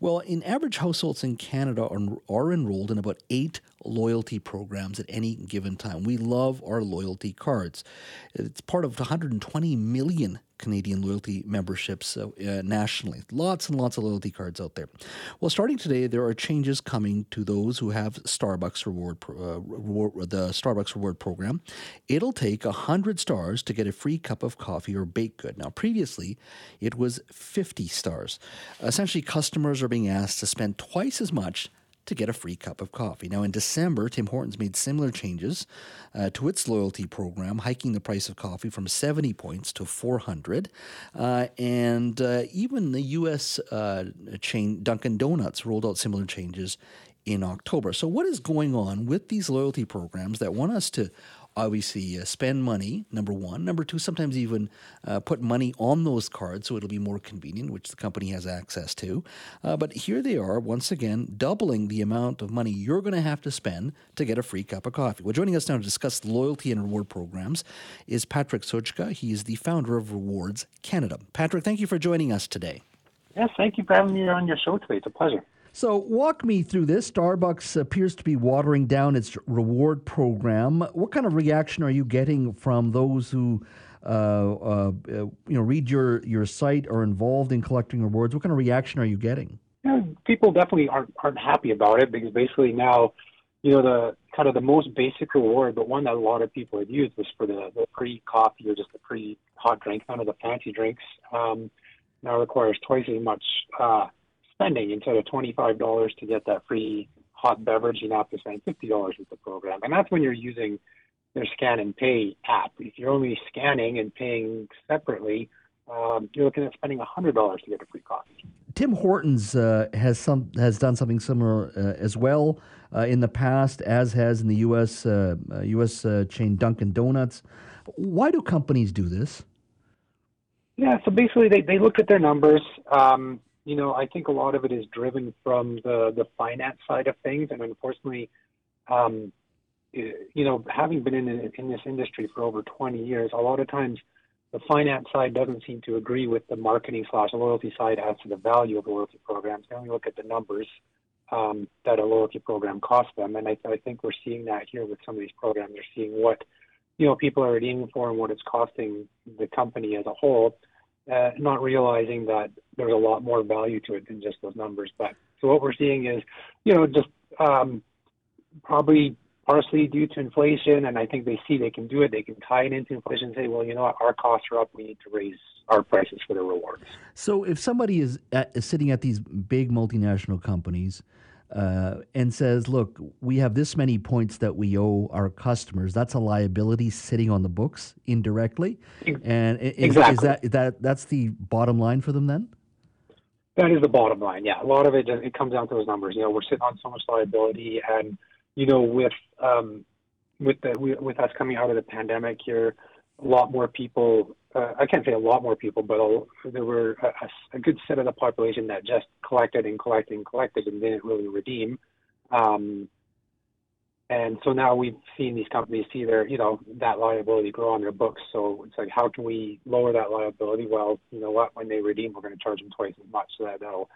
Well, in average households in Canada are, are enrolled in about eight loyalty programs at any given time. We love our loyalty cards. It's part of 120 million Canadian loyalty memberships uh, uh, nationally. Lots and lots of loyalty cards out there. Well, starting today, there are changes coming to those who have Starbucks reward, uh, reward the Starbucks reward program. It'll take 100 stars to get a free cup of coffee or baked good. Now, previously, it was 50 stars. Essentially, customers are being asked to spend twice as much to get a free cup of coffee. Now, in December, Tim Hortons made similar changes uh, to its loyalty program, hiking the price of coffee from 70 points to 400. Uh, and uh, even the U.S. Uh, chain Dunkin' Donuts rolled out similar changes in October. So, what is going on with these loyalty programs that want us to obviously uh, spend money, number one. Number two, sometimes even uh, put money on those cards so it'll be more convenient, which the company has access to. Uh, but here they are, once again, doubling the amount of money you're going to have to spend to get a free cup of coffee. Well, joining us now to discuss loyalty and reward programs is Patrick Sojka. He is the founder of Rewards Canada. Patrick, thank you for joining us today. Yes, thank you for having me on your show today. It's a pleasure. So, walk me through this. Starbucks appears to be watering down its reward program. What kind of reaction are you getting from those who, uh, uh, you know, read your your site or involved in collecting rewards? What kind of reaction are you getting? Yeah, people definitely aren't aren't happy about it because basically now, you know, the kind of the most basic reward, but one that a lot of people had used was for the the coffee or just the pre hot drink, none of the fancy drinks. Um, now requires twice as much. Uh, spending. Instead of $25 to get that free hot beverage, you now have to spend $50 with the program. And that's when you're using their scan and pay app. If you're only scanning and paying separately, um, you're looking at spending $100 to get a free coffee. Tim Hortons uh, has some has done something similar uh, as well uh, in the past, as has in the U.S. U.S. Uh, uh, chain Dunkin' Donuts. Why do companies do this? Yeah, so basically they, they look at their numbers. Um, you know, I think a lot of it is driven from the the finance side of things, and unfortunately, um, you know, having been in in this industry for over 20 years, a lot of times the finance side doesn't seem to agree with the marketing slash loyalty side as to the value of loyalty programs. They only look at the numbers um, that a loyalty program costs them, and I, I think we're seeing that here with some of these programs. They're seeing what you know people are redeeming for and what it's costing the company as a whole uh, not realizing that there's a lot more value to it than just those numbers. But so what we're seeing is, you know, just um, probably partially due to inflation, and I think they see they can do it. They can tie it into inflation and say, well, you know what, our costs are up. We need to raise our prices for the rewards. So if somebody is, at, is sitting at these big multinational companies uh, and says, "Look, we have this many points that we owe our customers." That's a liability sitting on the books indirectly, and is, exactly. is that that that's the bottom line for them then? That is the bottom line. Yeah, a lot of it it comes down to those numbers. You know, we're sitting on so much liability, and you know, with um, with the with us coming out of the pandemic here, a lot more people uh, I can't say a lot more people, but a, there were a, a, good set of the population that just collected and collected and collected and didn't really redeem. Um, and so now we've seen these companies see their, you know, that liability grow on their books. So it's like, how can we lower that liability? Well, you know what? When they redeem, we're going to charge them twice as much, so that that'll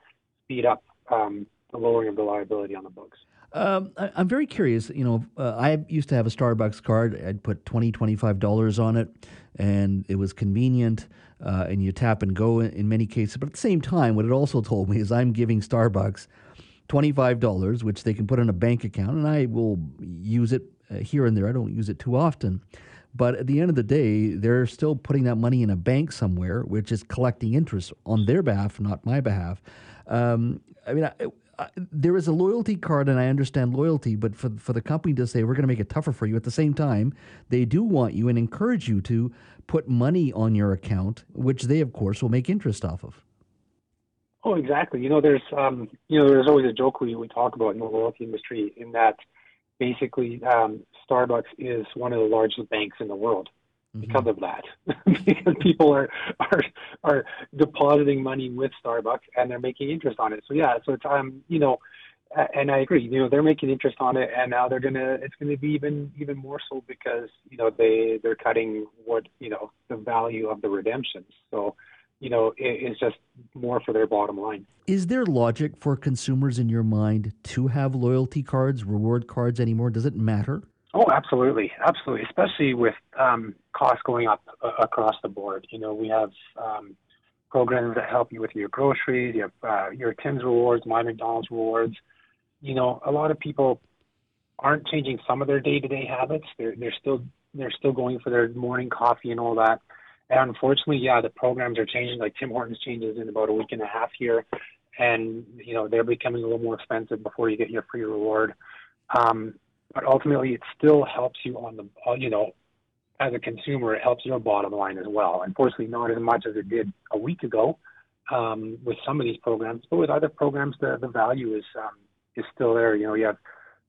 speed up um, the lowering of the liability on the books. Um, I, am very curious. You know, uh, I used to have a Starbucks card. I'd put 20 $25 on it, and it was convenient, uh, and you tap and go in, in, many cases. But at the same time, what it also told me is I'm giving Starbucks $25, which they can put in a bank account, and I will use it uh, here and there. I don't use it too often. But at the end of the day, they're still putting that money in a bank somewhere, which is collecting interest on their behalf, not my behalf. Um, I mean, there is a loyalty card, and I understand loyalty, but for for the company to say we're going to make it tougher for you, at the same time, they do want you and encourage you to put money on your account, which they, of course, will make interest off of. Oh, exactly. You know, there's um, you know, there's always a joke we we talk about in the loyalty industry in that basically um, Starbucks is one of the largest banks in the world because mm-hmm. of that because people are are are depositing money with Starbucks and they're making interest on it. So yeah, so it's um you know and I agree, you know, they're making interest on it and now they're gonna it's gonna be even even more so because, you know, they they're cutting what, you know, the value of the redemptions. So you know, it, it's just more for their bottom line. Is there logic for consumers in your mind to have loyalty cards, reward cards anymore? Does it matter? Oh, absolutely, absolutely. Especially with um, costs going up uh, across the board. You know, we have um, programs that help you with your groceries. You have uh, your Tim's rewards, my McDonald's rewards. You know, a lot of people aren't changing some of their day-to-day habits. They're they're still they're still going for their morning coffee and all that. And unfortunately, yeah, the programs are changing. Like Tim Hortons changes in about a week and a half here, and you know they're becoming a little more expensive before you get your free reward. Um, but ultimately, it still helps you on the uh, you know as a consumer, it helps your bottom line as well. Unfortunately, not as much as it did a week ago um, with some of these programs, but with other programs, the the value is um, is still there. You know, you have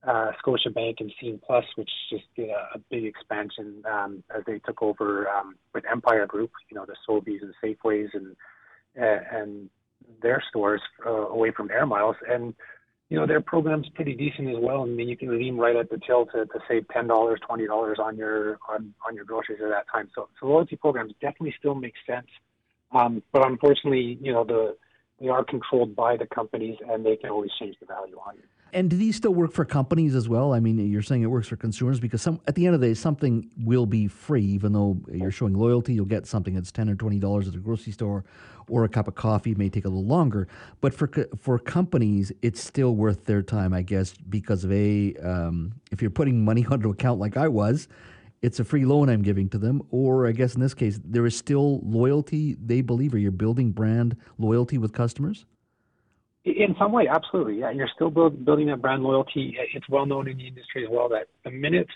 uh, Scotiabank and Scene Plus, which just did a, a big expansion um, as they took over um, with Empire Group. You know, the Sobeys and Safeways and and their stores uh, away from Air Miles, and you know their program's pretty decent as well. I mean, you can redeem right at the till to, to save ten dollars, twenty dollars on your on on your groceries at that time. So, so loyalty programs definitely still make sense, um, but unfortunately, you know the they are controlled by the companies, and they can always change the value on you. And do these still work for companies as well? I mean, you're saying it works for consumers because some at the end of the day, something will be free, even though you're showing loyalty. You'll get something that's ten or twenty dollars at the grocery store, or a cup of coffee may take a little longer. But for for companies, it's still worth their time, I guess, because of a um, if you're putting money onto account like I was, it's a free loan I'm giving to them. Or I guess in this case, there is still loyalty they believe, or you're building brand loyalty with customers. In some way, absolutely. Yeah, you're still build, building that brand loyalty. It's well known in the industry as well that the minute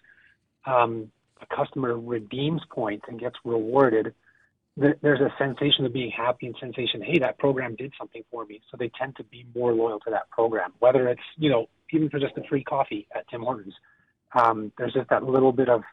um, a customer redeems points and gets rewarded, th- there's a sensation of being happy and sensation. Hey, that program did something for me, so they tend to be more loyal to that program. Whether it's you know even for just a free coffee at Tim Hortons, um, there's just that little bit of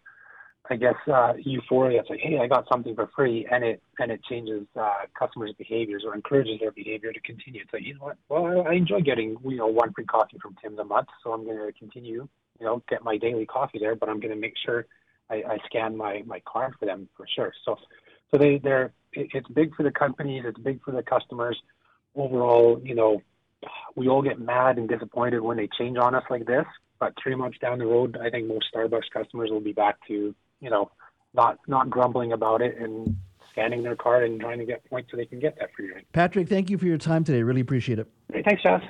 I guess uh, euphoria. It's like, hey, I got something for free, and it and it changes uh, customers' behaviors or encourages their behavior to continue. It's like, you know what? Well, I, I enjoy getting you know one free coffee from Tim's a month, so I'm going to continue. You know, get my daily coffee there, but I'm going to make sure I, I scan my my card for them for sure. So, so they they're it, it's big for the companies, it's big for the customers. Overall, you know, we all get mad and disappointed when they change on us like this. But three months down the road, I think most Starbucks customers will be back to you know, not not grumbling about it and scanning their card and trying to get points so they can get that free drink. Patrick, thank you for your time today. Really appreciate it. Great. Thanks, Josh.